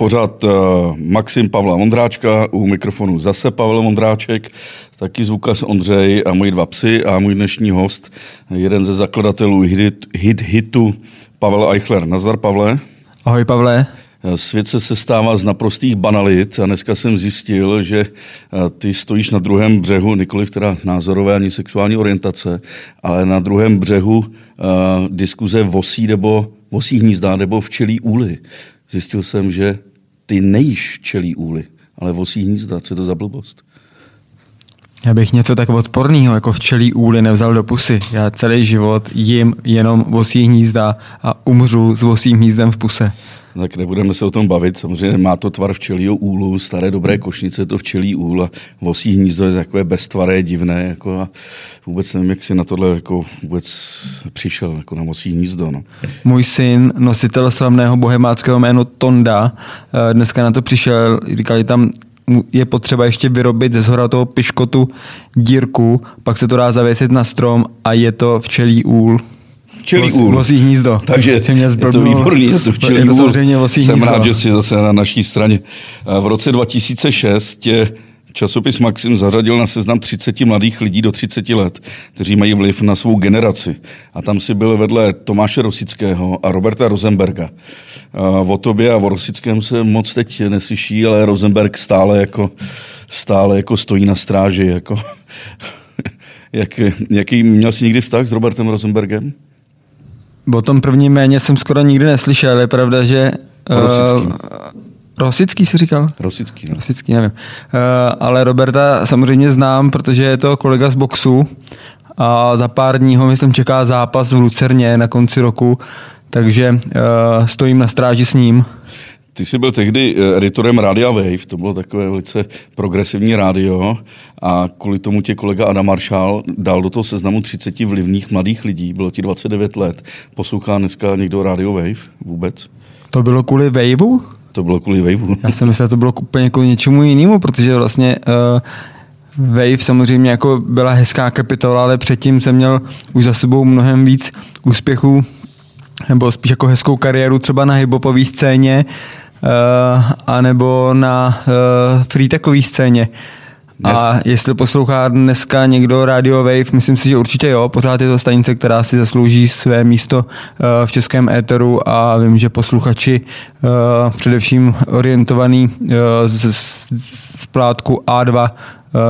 pořád uh, Maxim Pavla Vondráčka, u mikrofonu zase Pavel Vondráček, taky zvukař Ondřej a moji dva psy a můj dnešní host, jeden ze zakladatelů hit, hit hitu Pavel Eichler. Nazdar Pavle. Ahoj Pavle. Svět se sestává z naprostých banalit a dneska jsem zjistil, že eh, ty stojíš na druhém břehu, nikoli teda názorové ani sexuální orientace, ale na druhém břehu uh, diskuze vosí nebo vosí hnízda nebo včelí úly. Zjistil jsem, že ty nejíš včelí úly, ale vosí hnízda. Co je to za blbost? Já bych něco tak odporného jako včelí úly nevzal do pusy. Já celý život jim jenom vosí hnízda a umřu s vosím hnízdem v puse. Tak nebudeme se o tom bavit. Samozřejmě má to tvar včelího úlu, staré dobré košnice to včelí úl a vosí hnízdo je takové beztvaré, divné. Jako a vůbec nevím, jak si na tohle jako vůbec přišel, jako na vosí hnízdo. No. Můj syn, nositel slavného bohemáckého jméno Tonda, eh, dneska na to přišel, říkali tam je potřeba ještě vyrobit ze zhora toho piškotu dírku, pak se to dá zavěsit na strom a je to včelí úl. Včelí úl. Vosí hnízdo. Takže mě je to výborný, je to včelí je to úl. Jsem hnízdo. rád, že jsi zase na naší straně. V roce 2006 tě Časopis Maxim zařadil na seznam 30 mladých lidí do 30 let, kteří mají vliv na svou generaci. A tam si byl vedle Tomáše Rosického a Roberta Rosenberga. O tobě a o Rosickém se moc teď neslyší, ale Rosenberg stále jako, stále jako stojí na stráži. Jako. Jak, jaký měl jsi někdy vztah s Robertem Rosenbergem? O tom prvním méně jsem skoro nikdy neslyšel. Je pravda, že uh, Rosický si říkal? Rosický, no. Rosický, nevím. Uh, ale Roberta samozřejmě znám, protože je to kolega z boxu a za pár dní ho, myslím, čeká zápas v Lucerně na konci roku, takže uh, stojím na stráži s ním. Ty jsi byl tehdy eh, editorem Radia Wave, to bylo takové velice progresivní rádio a kvůli tomu tě kolega Adam Maršál dal do toho seznamu 30 vlivných mladých lidí, bylo ti 29 let. Poslouchá dneska někdo Radio Wave vůbec? To bylo kvůli Waveu? To bylo kvůli Waveu. Já jsem myslel, že to bylo úplně kvůli něčemu jinému, protože vlastně uh, Wave samozřejmě jako byla hezká kapitola, ale předtím jsem měl už za sebou mnohem víc úspěchů nebo spíš jako hezkou kariéru třeba na hiphopové scéně anebo na uh, freetakové scéně. A jestli poslouchá dneska někdo Radio Wave, myslím si, že určitě jo. Pořád je to stanice, která si zaslouží své místo eh, v českém éteru a vím, že posluchači eh, především orientovaný eh, z, plátku A2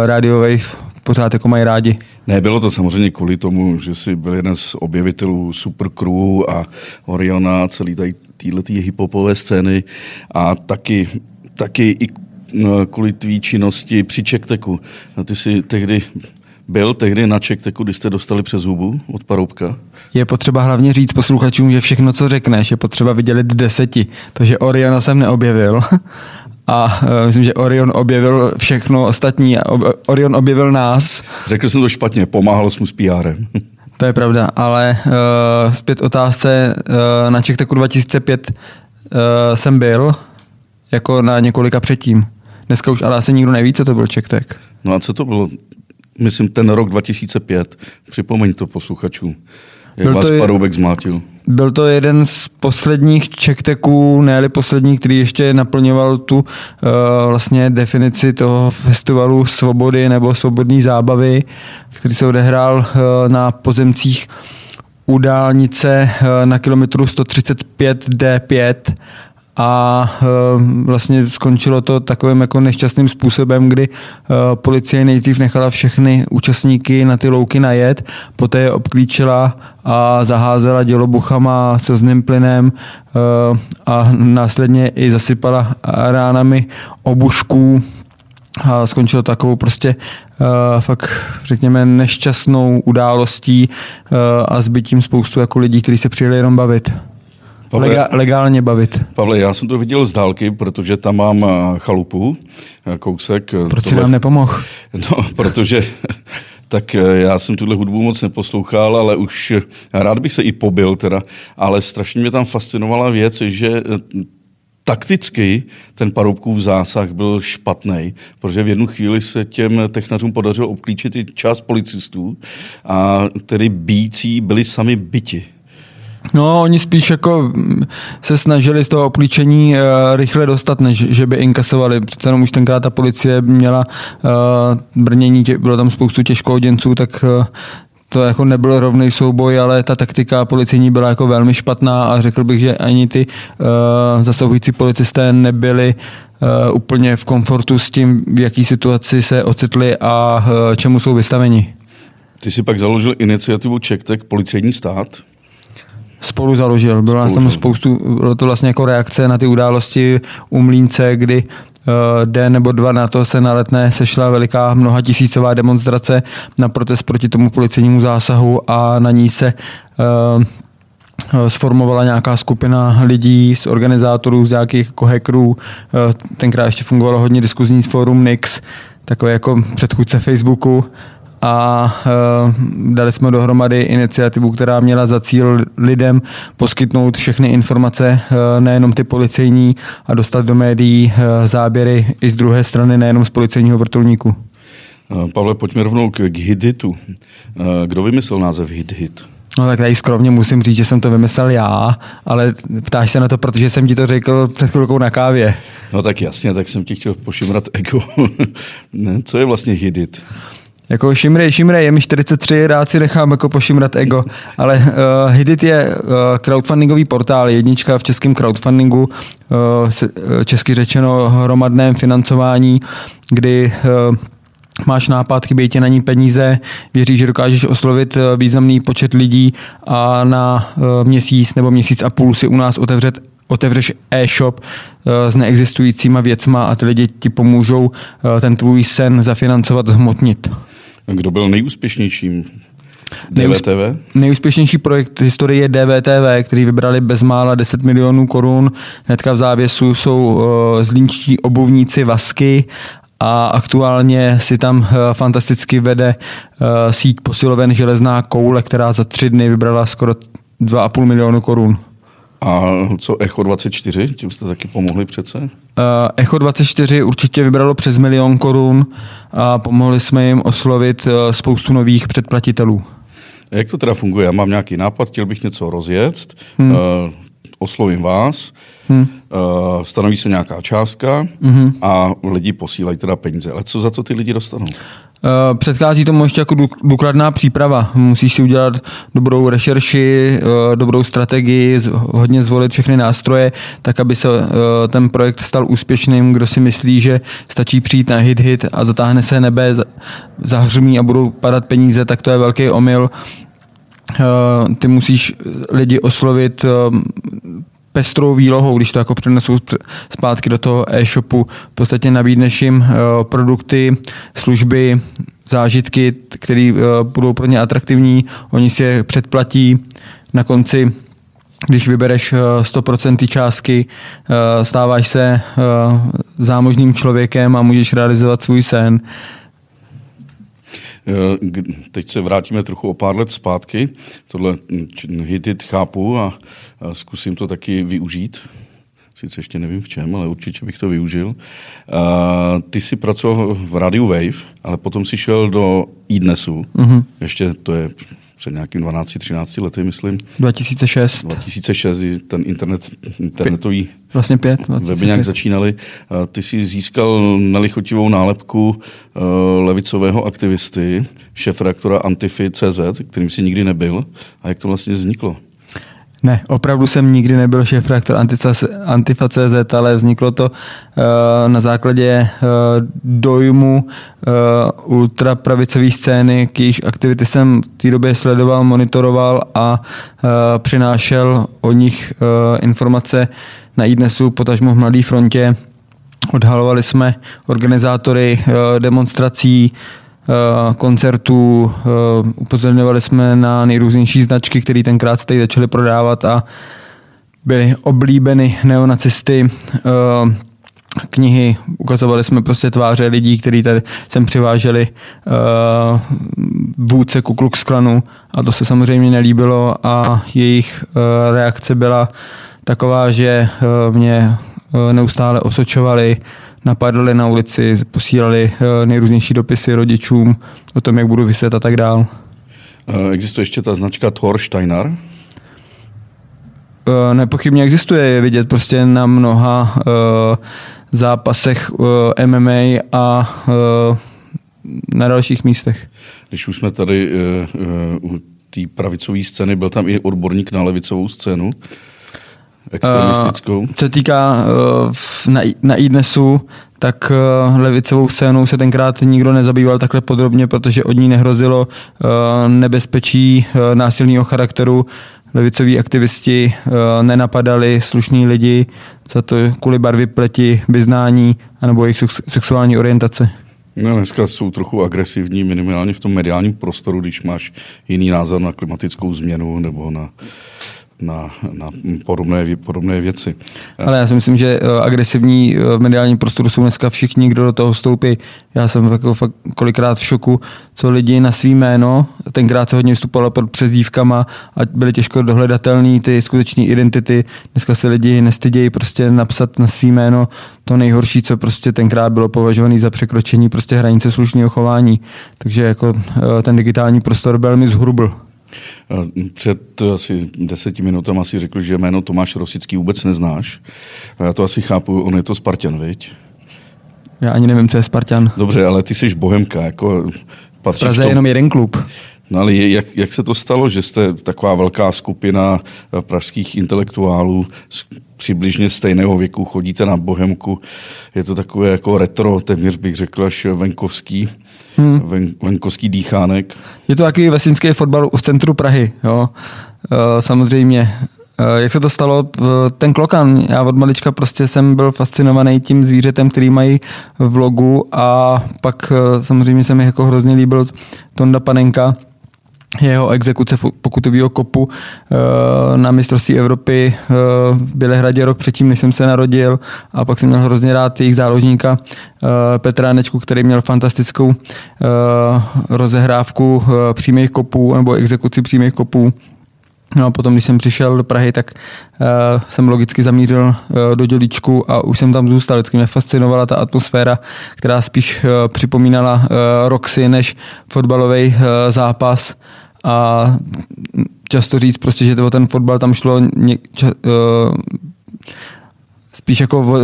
Radio Wave pořád jako mají rádi. Ne, bylo to samozřejmě kvůli tomu, že jsi byl jeden z objevitelů Super Crew a Oriona, celý tady této hiphopové scény a taky, taky i No, kvůli tvý činnosti při Čekteku. A ty jsi tehdy byl tehdy na Čekteku, když jste dostali přes hubu od Paroubka? Je potřeba hlavně říct posluchačům, že všechno, co řekneš, je potřeba vydělit deseti. Takže Oriona jsem neobjevil. A uh, myslím, že Orion objevil všechno ostatní. Orion objevil nás. Řekl jsem to špatně, pomáhal jsem mu s PRem. To je pravda, ale uh, zpět otázce. Uh, na Čekteku 2005 uh, jsem byl, jako na několika předtím. Dneska už ale asi nikdo neví, co to byl CzechTech. No a co to bylo? Myslím, ten rok 2005. Připomeň to posluchačům. Jak byl vás to Paroubek zmátil. Byl to jeden z posledních čekteků, ne poslední, který ještě naplňoval tu uh, vlastně definici toho festivalu svobody nebo svobodné zábavy, který se odehrál uh, na pozemcích u dálnice uh, na kilometru 135 D5 a e, vlastně skončilo to takovým jako nešťastným způsobem, kdy e, policie nejdřív nechala všechny účastníky na ty louky najet, poté je obklíčila a zaházela dělobuchama, slzným plynem e, a následně i zasypala ránami obušků a skončilo takovou prostě uh, fakt řekněme nešťastnou událostí uh, a zbytím spoustu jako lidí, kteří se přijeli jenom bavit. Pavle, Lega, legálně bavit. Pavle, já jsem to viděl z dálky, protože tam mám eh, chalupu, eh, kousek. Eh, Proč si nám nepomohl? No, protože tak já jsem tuhle hudbu moc neposlouchal, ale už rád bych se i pobil teda, ale strašně mě tam fascinovala věc, že takticky ten Paroubkův zásah byl špatný, protože v jednu chvíli se těm technařům podařilo obklíčit i část policistů a tedy bící byli sami byti. No, oni spíš jako mm, se snažili z toho oplíčení uh, rychle dostat, než že by inkasovali. Přece jenom už tenkrát ta policie měla uh, brnění, tě, bylo tam spoustu těžkoděnců, tak uh, to jako nebyl rovný souboj, ale ta taktika policejní byla jako velmi špatná a řekl bych, že ani ty uh, zasahující policisté nebyli uh, úplně v komfortu s tím, v jaký situaci se ocitli a uh, čemu jsou vystaveni. Ty si pak založil iniciativu CzechTech Policejní stát. Spolu založil. Bylo nás tam spoustu, bylo to vlastně jako reakce na ty události u Mlínce, kdy uh, den nebo dva na to se na letné sešla veliká mnoha tisícová demonstrace na protest proti tomu policejnímu zásahu a na ní se uh, sformovala nějaká skupina lidí, z organizátorů, z nějakých jako hackerů. Tenkrát ještě fungovalo hodně diskuzní fórum Nix, takové jako předchůdce Facebooku a uh, dali jsme dohromady iniciativu, která měla za cíl lidem poskytnout všechny informace, uh, nejenom ty policejní, a dostat do médií uh, záběry i z druhé strany, nejenom z policejního vrtulníku. Pavle, pojďme rovnou k, k Hit-Hitu. Kdo vymyslel název Hit-Hit? No tak tady skromně musím říct, že jsem to vymyslel já, ale ptáš se na to, protože jsem ti to řekl před chvilkou na kávě. No tak jasně, tak jsem ti chtěl pošimrat ego. Co je vlastně Hidit? Jako šimrej, šimrej, je mi 43, rád si nechám jako pošimrat ego, ale uh, Hidit je uh, crowdfundingový portál, jednička v českém crowdfundingu, uh, česky řečeno hromadném financování, kdy uh, máš nápad, chybějí ti na ní peníze, věříš, že dokážeš oslovit významný počet lidí a na měsíc nebo měsíc a půl si u nás otevřet otevřeš e-shop s neexistujícíma věcma a ty lidi ti pomůžou ten tvůj sen zafinancovat, zhmotnit. Kdo byl nejúspěšnějším DVTV? Nejúspěšnější projekt historie je DVTV, který vybrali bezmála 10 milionů korun. Hnedka v závěsu jsou uh, zlínčtí obuvníci Vasky a aktuálně si tam uh, fantasticky vede uh, síť posiloven železná koule, která za tři dny vybrala skoro 2,5 milionu korun. A co Echo 24, tím jste taky pomohli přece? Uh, Echo 24 určitě vybralo přes milion korun a pomohli jsme jim oslovit uh, spoustu nových předplatitelů. Jak to teda funguje? Já mám nějaký nápad, chtěl bych něco rozjet, hmm. uh, oslovím vás, hmm. uh, stanoví se nějaká částka hmm. a lidi posílají teda peníze. Ale co za to ty lidi dostanou? Eh, předchází tomu ještě jako důkladná příprava. Musíš si udělat dobrou rešerši, eh, dobrou strategii, hodně zvolit všechny nástroje, tak aby se eh, ten projekt stal úspěšným. Kdo si myslí, že stačí přijít na hit hit a zatáhne se nebe, zahřmí a budou padat peníze, tak to je velký omyl. Ty musíš lidi oslovit pestrou výlohou, když to jako přenesou zpátky do toho e-shopu. V podstatě nabídneš jim eh, produkty, služby, zážitky, které eh, budou pro ně atraktivní, oni si je předplatí. Na konci když vybereš 100% eh, částky, stáváš se zámožným člověkem a můžeš realizovat svůj sen. Teď se vrátíme trochu o pár let zpátky. Tohle hitit chápu a zkusím to taky využít. Sice ještě nevím v čem, ale určitě bych to využil. Ty jsi pracoval v Radio Wave, ale potom si šel do iDnesu. Mm-hmm. Ještě to je před nějakým 12-13 lety, myslím. 2006. 2006, ten internet, internetový vlastně pět, weby nějak začínali. Ty jsi získal nelichotivou nálepku uh, levicového aktivisty, šéf reaktora Antify.cz, kterým si nikdy nebyl. A jak to vlastně vzniklo? Ne, opravdu jsem nikdy nebyl šéf reaktor Antifa.cz, ale vzniklo to uh, na základě uh, dojmu uh, ultrapravicové scény, k jejíž aktivity jsem v té době sledoval, monitoroval a uh, přinášel o nich uh, informace na iDnesu, potažmo v Mladé frontě. Odhalovali jsme organizátory uh, demonstrací, Eh, koncertů, eh, upozorňovali jsme na nejrůznější značky, které tenkrát tady začaly prodávat a byly oblíbeny neonacisty. Eh, knihy, ukazovali jsme prostě tváře lidí, kteří tady sem přiváželi vůdce Ku Klux Klanu a to se samozřejmě nelíbilo a jejich reakce byla taková, že mě neustále osočovali, napadali na ulici, posílali eh, nejrůznější dopisy rodičům o tom, jak budu vyset a tak dál. Eh, existuje ještě ta značka Thor Steiner? nepochybně existuje, je vidět prostě na mnoha zápasech MMA a na dalších místech. Když už jsme tady u té pravicové scény, byl tam i odborník na levicovou scénu, extremistickou. Co se týká na, na IDNESu, tak levicovou scénou se tenkrát nikdo nezabýval takhle podrobně, protože od ní nehrozilo nebezpečí násilného charakteru. Levicoví aktivisti nenapadali slušní lidi za to kvůli barvy pleti, vyznání anebo jejich sexuální orientace. No, dneska jsou trochu agresivní, minimálně v tom mediálním prostoru, když máš jiný názor na klimatickou změnu nebo na na, na podobné, podobné věci. Ale já si myslím, že eh, agresivní eh, v mediálním prostoru jsou dneska všichni, kdo do toho vstoupí. Já jsem jako fakt kolikrát v šoku, co lidi na svý jméno, tenkrát se hodně vystupovalo pod přezdívkama a byly těžko dohledatelné ty skutečné identity. Dneska se lidi nestydějí prostě napsat na svý jméno to nejhorší, co prostě tenkrát bylo považované za překročení prostě hranice slušného chování. Takže jako eh, ten digitální prostor velmi zhrubl. Před asi deseti minutami si řekl, že jméno Tomáš Rosický vůbec neznáš. Já to asi chápu, on je to Spartan, viď? Já ani nevím, co je Spartan. Dobře, ale ty jsi bohemka, jako patříš Praze je jenom jeden klub. No ale jak, jak se to stalo, že jste taková velká skupina pražských intelektuálů přibližně stejného věku chodíte na Bohemku? Je to takové jako retro, téměř bych řekl až venkovský hmm. ven, venkovský dýchánek. Je to takový vesnický fotbal v centru Prahy, jo. E, samozřejmě. E, jak se to stalo? Ten klokan, já od malička prostě jsem byl fascinovaný tím zvířetem, který mají v logu a pak samozřejmě se mi jako hrozně líbil Tonda Panenka, jeho exekuce pokutového kopu eh, na mistrovství Evropy eh, v Bělehradě rok předtím, než jsem se narodil a pak jsem měl hrozně rád jejich záložníka eh, Petra Nečku, který měl fantastickou rozehrávku přímých kopů nebo exekuci přímých kopů No a potom, když jsem přišel do Prahy, tak uh, jsem logicky zamířil uh, do Dělíčku a už jsem tam zůstal. Vždycky mě fascinovala ta atmosféra, která spíš uh, připomínala uh, Roxy než fotbalový uh, zápas. A často říct prostě, že to ten fotbal tam šlo ně, ča, uh, spíš jako,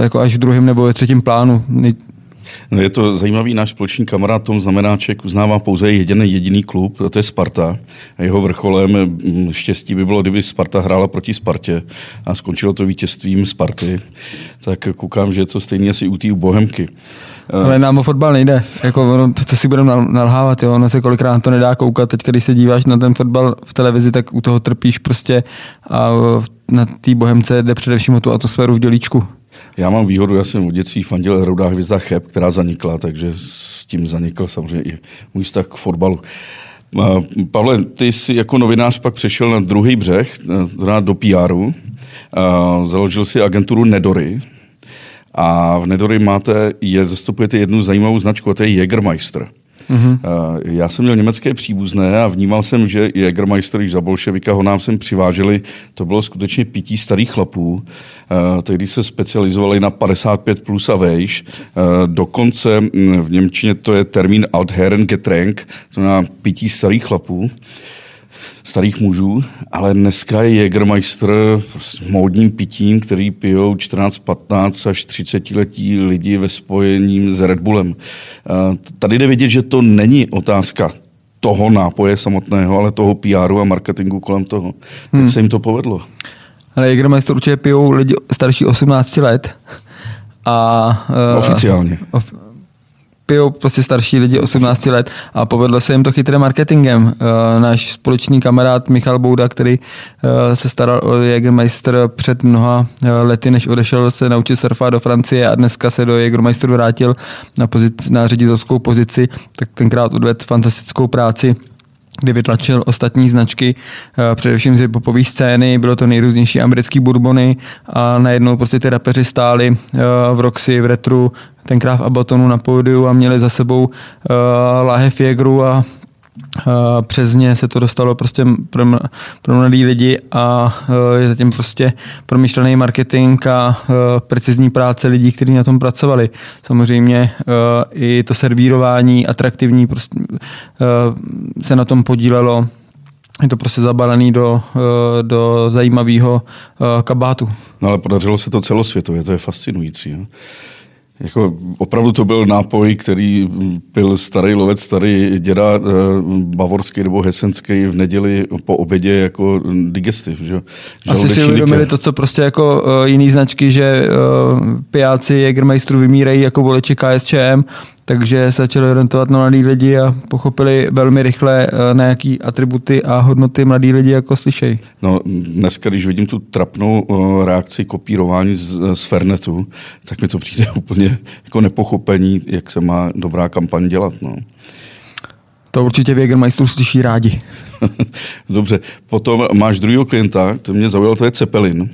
jako až v druhém nebo ve třetím plánu. No je to zajímavý, náš společný kamarád Tom Znamenáček uznává pouze jediný jediný klub, a to je Sparta. A jeho vrcholem mm, štěstí by bylo, kdyby Sparta hrála proti Spartě a skončilo to vítězstvím Sparty. Tak koukám, že je to stejně asi u té Bohemky. Ale nám o fotbal nejde. Jako, ono, co si budeme nalhávat, jo? ono se kolikrát to nedá koukat. Teď, když se díváš na ten fotbal v televizi, tak u toho trpíš prostě a na té bohemce jde především o tu atmosféru v dělíčku. Já mám výhodu, já jsem v dětství fandil Rudá hvězda Cheb, která zanikla, takže s tím zanikl samozřejmě i můj vztah k fotbalu. Pavle, ty jsi jako novinář pak přešel na druhý břeh, teda do PRu. Založil si agenturu Nedory. A v Nedory máte, je, zastupujete jednu zajímavou značku, a to je Jägermeister. Mm-hmm. Já jsem měl německé příbuzné a vnímal jsem, že Jägermeister, když za bolševika ho nám sem přiváželi, to bylo skutečně pití starých chlapů. Eh, tehdy se specializovali na 55 plus a vejš. Eh, dokonce hm, v Němčině to je termín Altherren Getränk, to znamená pití starých chlapů starých mužů, ale dneska je Jägermeister s módním pitím, který pijou 14, 15 až 30 letí lidi ve spojení s Red Bullem. Tady jde vidět, že to není otázka toho nápoje samotného, ale toho PR a marketingu kolem toho. Hmm. Jak se jim to povedlo? Ale Jägermeister určitě pijou lidi starší 18 let. A, uh, Oficiálně. Of, pijou prostě starší lidi 18 let a povedlo se jim to chytrým marketingem. Uh, náš společný kamarád Michal Bouda, který uh, se staral o Jägermeister před mnoha uh, lety, než odešel se naučit surfovat do Francie a dneska se do Jägermeisteru vrátil na, pozici, na ředitelskou pozici, tak tenkrát odvedl fantastickou práci kdy vytlačil ostatní značky, především z hipopové scény, bylo to nejrůznější americký bourbony a najednou prostě ty rapeři stáli v Roxy, v Retru, tenkrát v Abatonu na pódiu a měli za sebou uh, láhev Jägeru a přes ně se to dostalo prostě pro, pro mladý lidi a je zatím prostě promyšlený marketing a precizní práce lidí, kteří na tom pracovali. Samozřejmě i to servírování atraktivní prostě, se na tom podílelo je to prostě zabalený do, do zajímavého kabátu. No ale podařilo se to celosvětově, to je fascinující. No? Jako opravdu to byl nápoj, který pil starý lovec, starý děda eh, bavorský nebo hesenský v neděli po obědě jako digestiv. Že? Asi si uvědomili to, co prostě jako uh, jiný značky, že uh, pijáci Jägermeisteru vymírají jako voliči KSČM takže se začali orientovat na mladí lidi a pochopili velmi rychle, eh, na jaký atributy a hodnoty mladí lidi jako slyšejí. No, dneska, když vidím tu trapnou eh, reakci kopírování z, z Fernetu, tak mi to přijde úplně jako nepochopení, jak se má dobrá kampaň dělat. No. To určitě Jägermeister slyší rádi. Dobře, potom máš druhého klienta, to mě zaujalo, to je Cepelin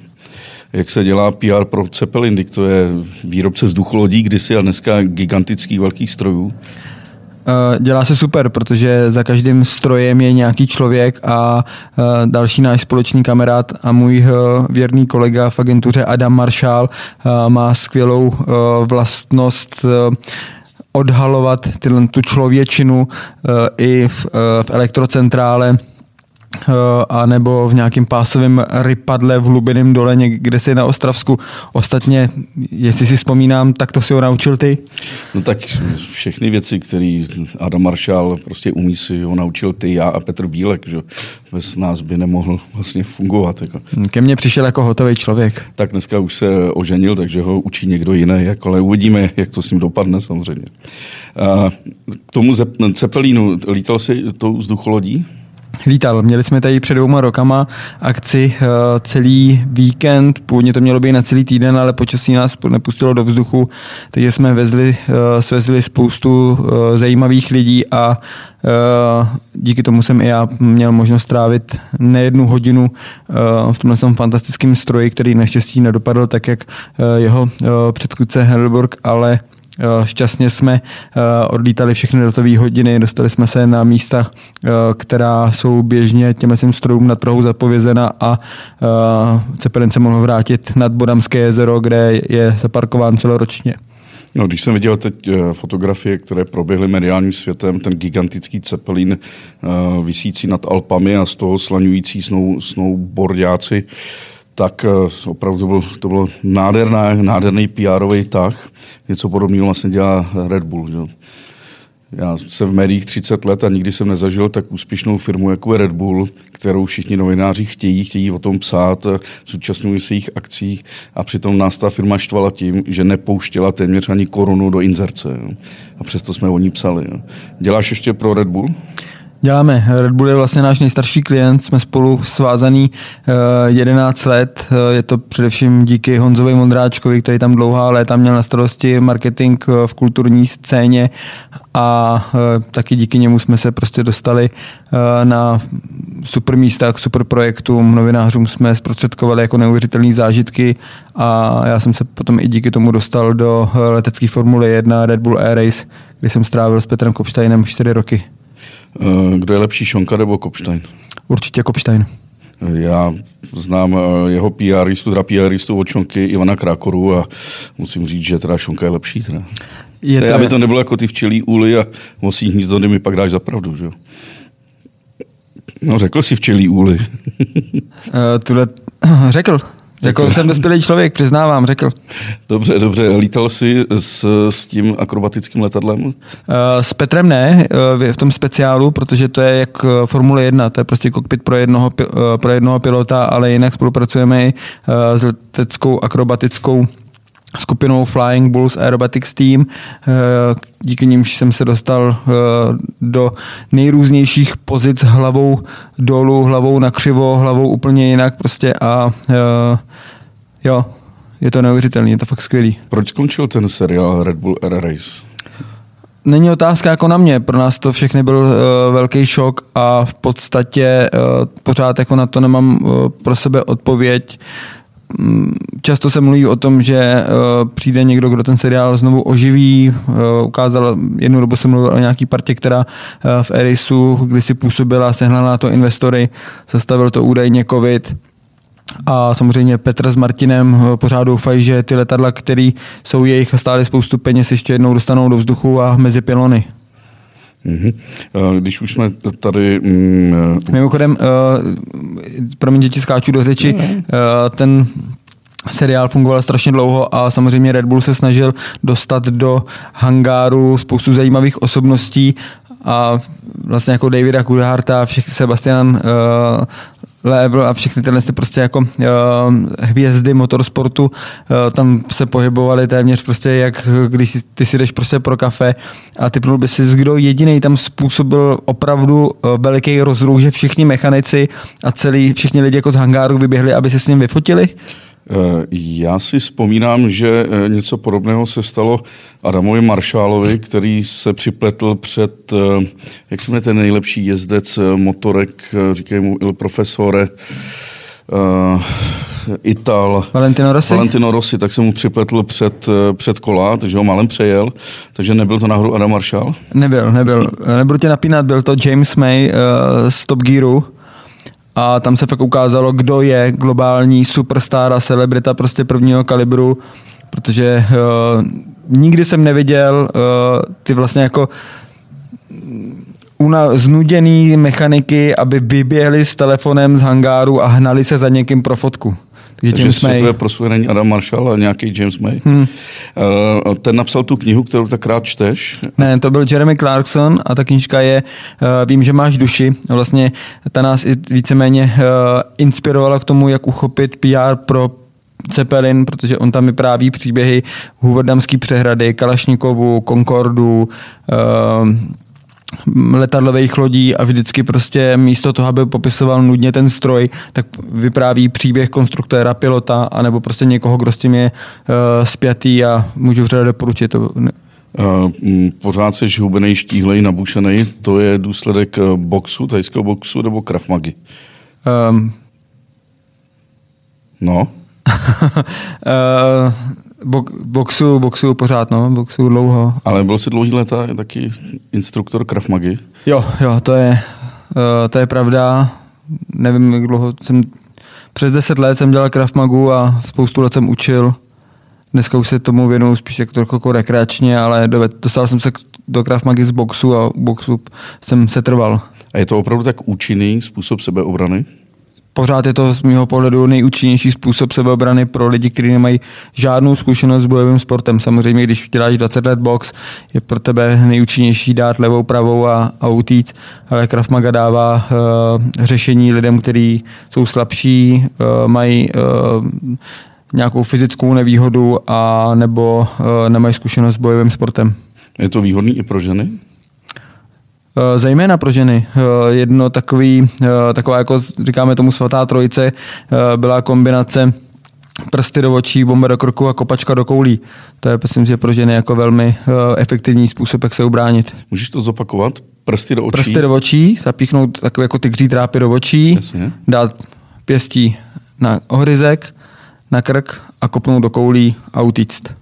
jak se dělá PR pro Zeppelin, to je výrobce vzducholodí kdysi a dneska gigantických velkých strojů. Eh, dělá se super, protože za každým strojem je nějaký člověk a eh, další náš společný kamarád a můj eh, věrný kolega v agentuře Adam Marshall má skvělou vlastnost odhalovat tu člověčinu i v, elektrocentrále a nebo v nějakém pásovém rypadle v hlubiném dole někde si na Ostravsku. Ostatně, jestli si vzpomínám, tak to si ho naučil ty? No tak všechny věci, které Adam Marshall prostě umí si ho naučil ty, já a Petr Bílek, že bez nás by nemohl vlastně fungovat. Jako. Ke mně přišel jako hotový člověk. Tak dneska už se oženil, takže ho učí někdo jiný, jako, ale uvidíme, jak to s ním dopadne samozřejmě. A k tomu Cepelínu, lítal jsi tou vzducholodí? Lítal. Měli jsme tady před dvouma rokama akci uh, celý víkend, původně to mělo být na celý týden, ale počasí nás nepustilo do vzduchu, takže jsme vezli, uh, svezli spoustu uh, zajímavých lidí a díky tomu jsem i já měl možnost trávit nejednu hodinu v tomhle fantastickém stroji, který naštěstí nedopadl tak, jak jeho předchůdce Heidelberg, ale Eh, šťastně jsme eh, odlítali všechny datové hodiny, dostali jsme se na místa, eh, která jsou běžně těm strojům nad Prahou zapovězena a Cepelin se mohl vrátit nad Bodamské jezero, kde je zaparkován celoročně. No, když jsem viděl teď fotografie, které proběhly mediálním světem, ten gigantický cepelín vysící nad Alpami a z toho slaňující snou, snowboardiáci, tak uh, opravdu to byl, to byl nádherná, nádherný PR tah. Něco podobného vlastně dělá Red Bull. Že? Já jsem v médiích 30 let a nikdy jsem nezažil tak úspěšnou firmu, jako je Red Bull, kterou všichni novináři chtějí, chtějí o tom psát, zúčastňují se jejich akcí a přitom nás ta firma štvala tím, že nepouštěla téměř ani korunu do inzerce. A přesto jsme o ní psali. Děláš ještě pro Red Bull? Děláme. Red Bull je vlastně náš nejstarší klient, jsme spolu svázaný 11 eh, let. Eh, je to především díky Honzovi Mondráčkovi, který tam dlouhá léta měl na starosti marketing eh, v kulturní scéně a taky díky němu jsme se prostě dostali na super místách, super projektům, novinářům jsme zprostředkovali jako neuvěřitelné zážitky a já jsem se potom i díky tomu dostal do letecké Formule 1 Red Bull Air Race, kde jsem strávil s Petrem Kopštajnem 4 roky. Eh, kdo je lepší, Šonka nebo Kopstein? Určitě Kopstein. Já znám eh, jeho PRistu, teda PRistu od Šonky Ivana Krákoru a musím říct, že teda Šonka je lepší. Teda. Je to... Aby to nebylo jako ty včelí úly a mosí hnízdo, mi pak dáš za pravdu, že jo? No, řekl si včelí úly. uh, tuhle... řekl. Řekl jsem dospělý člověk, přiznávám, řekl. Dobře, dobře. Lítal jsi s, s tím akrobatickým letadlem? Uh, s Petrem ne, uh, v tom speciálu, protože to je jak Formule 1, to je prostě kokpit pro jednoho, pro jednoho pilota, ale jinak spolupracujeme i s leteckou akrobatickou skupinou Flying Bulls Aerobatics Team, díky nimž jsem se dostal do nejrůznějších pozic hlavou dolů, hlavou na křivo, hlavou úplně jinak prostě a jo, je to neuvěřitelný, je to fakt skvělý. Proč skončil ten seriál Red Bull Air Race? Není otázka jako na mě, pro nás to všechny byl uh, velký šok a v podstatě uh, pořád jako na to nemám uh, pro sebe odpověď. Mm, často se mluví o tom, že uh, přijde někdo, kdo ten seriál znovu oživí. Uh, ukázal, jednu dobu se mluvil o nějaký partě, která uh, v Erisu kdysi působila, sehnala na to investory, zastavil to údajně covid a samozřejmě Petr s Martinem eh, pořád doufají, že ty letadla, které jsou jejich stály spoustu peněz, ještě jednou dostanou do vzduchu a mezi pilony. Mm-hmm. Když už jsme tady... Mm, Mimochodem, uh, promiň, děti skáču do řeči, uh, ten seriál fungoval strašně dlouho a samozřejmě Red Bull se snažil dostat do hangáru spoustu zajímavých osobností a vlastně jako Davida Coultharta, Sebastian uh, Level a všechny tyhle ty prostě jako uh, hvězdy motorsportu uh, tam se pohybovaly téměř prostě jak když ty si jdeš prostě pro kafe a typnul by si, kdo jediný tam způsobil opravdu uh, veliký rozruch, že všichni mechanici a celý, všichni lidi jako z hangáru vyběhli, aby se s ním vyfotili? Eh, já si vzpomínám, že eh, něco podobného se stalo Adamovi Maršálovi, který se připletl před, eh, jak se jmenuje ten nejlepší jezdec motorek, říkají mu Il Profesore, uh, Ital. Valentino Rossi? Valentino Rossi, tak se mu připletl před, před kola, takže ho málem přejel. Takže nebyl to náhodou Adam Marshall? Nebyl, nebyl. Nebudu tě napínat, byl to James May uh, z Top Gearu a tam se fakt ukázalo, kdo je globální superstar a celebrita prostě prvního kalibru, protože uh, nikdy jsem neviděl uh, ty vlastně jako una, znuděný mechaniky, aby vyběhli s telefonem z hangáru a hnali se za někým pro fotku. Takže James světové prosluje není Adam Marshall, ale nějaký James May. Hmm. Uh, ten napsal tu knihu, kterou tak rád čteš. Ne, to byl Jeremy Clarkson a ta knižka je uh, Vím, že máš duši. Vlastně ta nás i víceméně uh, inspirovala k tomu, jak uchopit PR pro Cepelin, protože on tam vypráví příběhy Huverdamský přehrady, Kalašnikovu, Concordu, uh, letadlových lodí a vždycky prostě místo toho, aby popisoval nudně ten stroj, tak vypráví příběh konstruktéra, pilota, anebo prostě někoho, kdo s tím je uh, spjatý a můžu vřele doporučit. To, Uh, pořád jsi hubenej, štíhlej, nabušený. To je důsledek eh, boxu, tajského boxu nebo Krav Magy? Um, no. uh, boxu, boxu pořád, no, boxu dlouho. Ale byl jsi dlouhý léta taky instruktor Krav Magy? Jo, jo, to je, uh, to je pravda. Nevím, jak dlouho jsem, přes deset let jsem dělal Krav Magu a spoustu let jsem učil. Dneska už se tomu věnuju spíš jako trochu jako rekreačně, ale dostal jsem se do Krav Magy z boxu a boxu jsem se trval. A je to opravdu tak účinný způsob sebeobrany? Pořád je to z mého pohledu nejúčinnější způsob sebeobrany pro lidi, kteří nemají žádnou zkušenost s bojovým sportem. Samozřejmě, když děláš 20 let box, je pro tebe nejúčinnější dát levou, pravou a, a utíct, ale Krav Maga dává uh, řešení lidem, kteří jsou slabší, uh, mají uh, nějakou fyzickou nevýhodu a nebo uh, nemají zkušenost s bojovým sportem. Je to výhodný i pro ženy? Eh, zejména pro ženy. Eh, jedno takový, eh, taková jako říkáme tomu svatá trojice, byla kombinace prsty do očí, bomba do krku a kopačka do koulí. To je, myslím, že pro ženy jako velmi efektivní způsob, jak se ubránit. Můžeš to zopakovat? Prsty do očí? Prsty do očí, zapíchnout takové jako tygří trápy do očí, Jasně. dát pěstí na ohryzek, na krk a kopnout do koulí a utíct.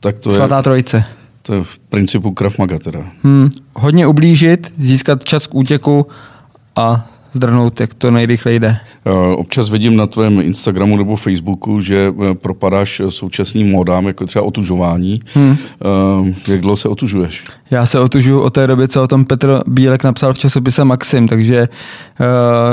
Tak to Svatá je... trojice. To je v principu Krav Maga teda. Hmm. Hodně ublížit, získat čas k útěku a zdrhnout, jak to nejrychleji jde. Eh, občas vidím na tvém Instagramu nebo Facebooku, že eh, propadáš současným módám, jako třeba otužování. Hmm. Jak dlouho se otužuješ? Já se otužuju od té doby, co o tom Petr Bílek napsal v časopise Maxim, takže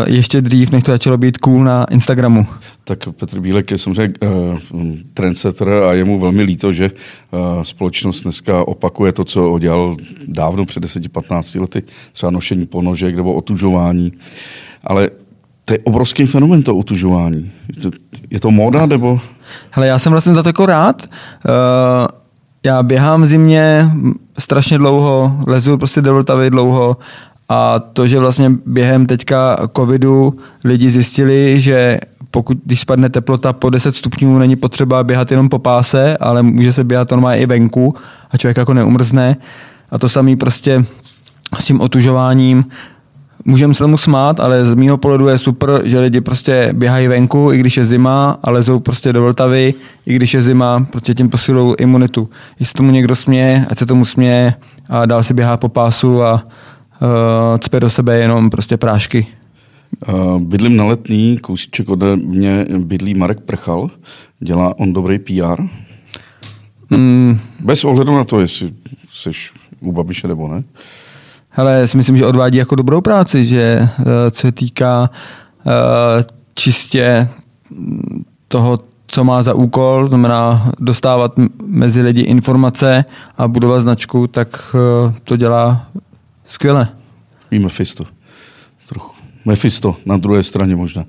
ještě dřív, než to začalo být cool na Instagramu. Tak Petr Bílek je samozřejmě uh, trendsetter a je mu velmi líto, že uh, společnost dneska opakuje to, co udělal dávno před 10-15 lety, třeba nošení ponožek nebo otužování. Ale to je obrovský fenomen to otužování. Je to, je to móda nebo? Hele, já jsem vlastně za to jako rád. Uh, já běhám v zimě strašně dlouho, lezu prostě do Vltavy dlouho a to, že vlastně během teďka covidu lidi zjistili, že pokud, když spadne teplota po 10 stupňů, není potřeba běhat jenom po páse, ale může se běhat normálně i venku a člověk jako neumrzne. A to samý prostě s tím otužováním. Můžeme se tomu smát, ale z mýho pohledu je super, že lidi prostě běhají venku, i když je zima, a lezou prostě do Vltavy, i když je zima, protože tím posilují imunitu. Jestli tomu někdo směje, ať se tomu směje a dál si běhá po pásu a uh, cpe do sebe jenom prostě prášky. Uh, bydlím na letný, kousíček ode mě bydlí Marek Prchal. Dělá on dobrý PR? Mm. Bez ohledu na to, jestli jsi u Babiše nebo ne. Hele, si myslím, že odvádí jako dobrou práci, že eh, co se týká uh, čistě toho, co má za úkol, znamená dostávat mezi lidi informace a budovat značku, tak uh, to dělá skvěle. Ví Mephisto. Trochu. Mephisto na druhé straně možná.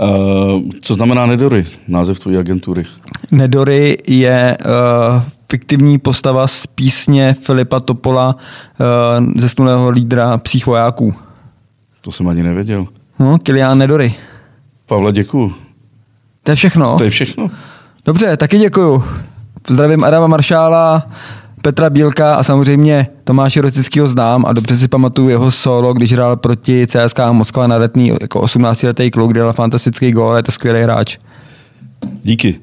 Uh, co znamená Nedory, název tvojí agentury? Nedory je uh, fiktivní postava z písně Filipa Topola, uh, zesnulého lídra psích vojáků. To jsem ani nevěděl. No, Kilian Nedory. Pavle, děkuju. To je všechno? To je všechno. Dobře, taky děkuju. Zdravím Adama Maršála, Petra Bílka a samozřejmě Tomáše Rocického znám a dobře si pamatuju jeho solo, když hrál proti CSK Moskva na letný jako 18-letý kluk, kde dal fantastický gól, je to skvělý hráč. Díky.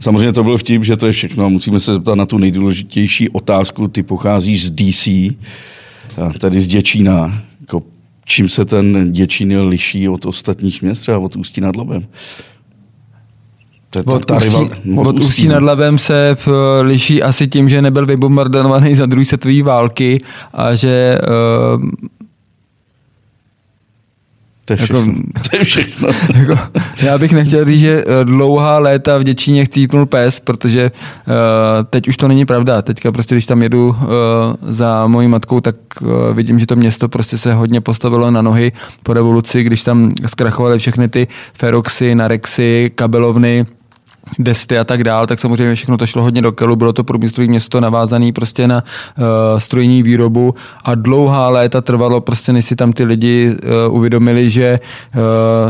Samozřejmě to byl vtip, že to je všechno. Musíme se zeptat na tu nejdůležitější otázku. Ty pocházíš z DC, tedy z Děčína. Jako, čím se ten Děčín liší od ostatních měst, třeba od Ústí nad Labem? Od, ta, ta Ústí, rival, od Ústí nad Labem se v, liší asi tím, že nebyl vybombardovaný za druhé světové války a že uh, to je všechno. Jako, to je všechno. jako, já bych nechtěl říct, že eh, dlouhá léta v Děčíně chcípnul pes, protože uh, teď už to není pravda. Teďka prostě, když tam jedu uh, za mojí matkou, tak uh, vidím, že to město prostě se hodně postavilo na nohy po revoluci, když tam zkrachovaly všechny ty Feroxy, Narexy, kabelovny, desty a tak dál, tak samozřejmě všechno to šlo hodně do kelu, bylo to průmyslové město navázané prostě na uh, strojní výrobu a dlouhá léta trvalo prostě, než si tam ty lidi uh, uvědomili, že uh,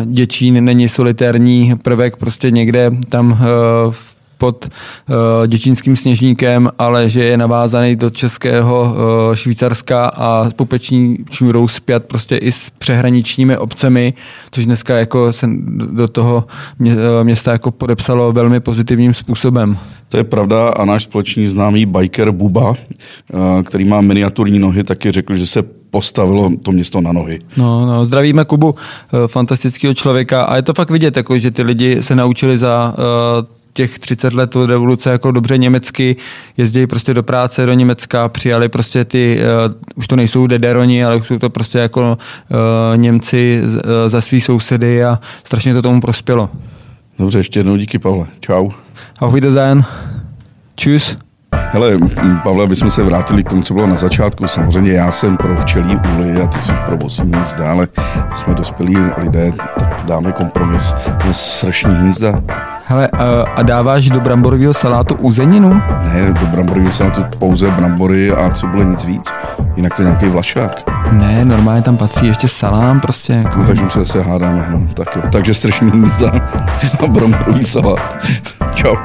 Děčín není solitérní prvek prostě někde tam uh, pod uh, děčínským sněžníkem, ale že je navázaný do českého uh, Švýcarska a s pupeční čůrou zpět prostě i s přehraničními obcemi, což dneska jako se do toho mě, uh, města jako podepsalo velmi pozitivním způsobem. To je pravda a náš společný známý biker Buba, který má miniaturní nohy, taky řekl, že se postavilo to město na nohy. No, no, zdravíme Kubu, fantastického člověka a je to fakt vidět, jako, že ty lidi se naučili za uh, těch 30 let od revoluce jako dobře německy, jezdí prostě do práce do Německa, přijali prostě ty, uh, už to nejsou dederoni, ale už jsou to prostě jako uh, Němci z, uh, za svý sousedy a strašně to tomu prospělo. Dobře, ještě jednou díky Pavle. Čau. Auf Wiedersehen. Tschüss. Hele, Pavle, abychom se vrátili k tomu, co bylo na začátku. Samozřejmě já jsem pro včelí úly a ty jsi pro vosí hnízda, ale jsme dospělí lidé, tak dáme kompromis. Sršní hnízda. Hele, a dáváš do bramborového salátu uzeninu? Ne, do bramborového salátu pouze brambory a cibule nic víc. Jinak to je nějaký vlašák. Ne, normálně tam patří ještě salám prostě. Jako... No, takže už se zase hádáme. No, tak jo. Takže strašný hnízda a bramborový salát. Čau.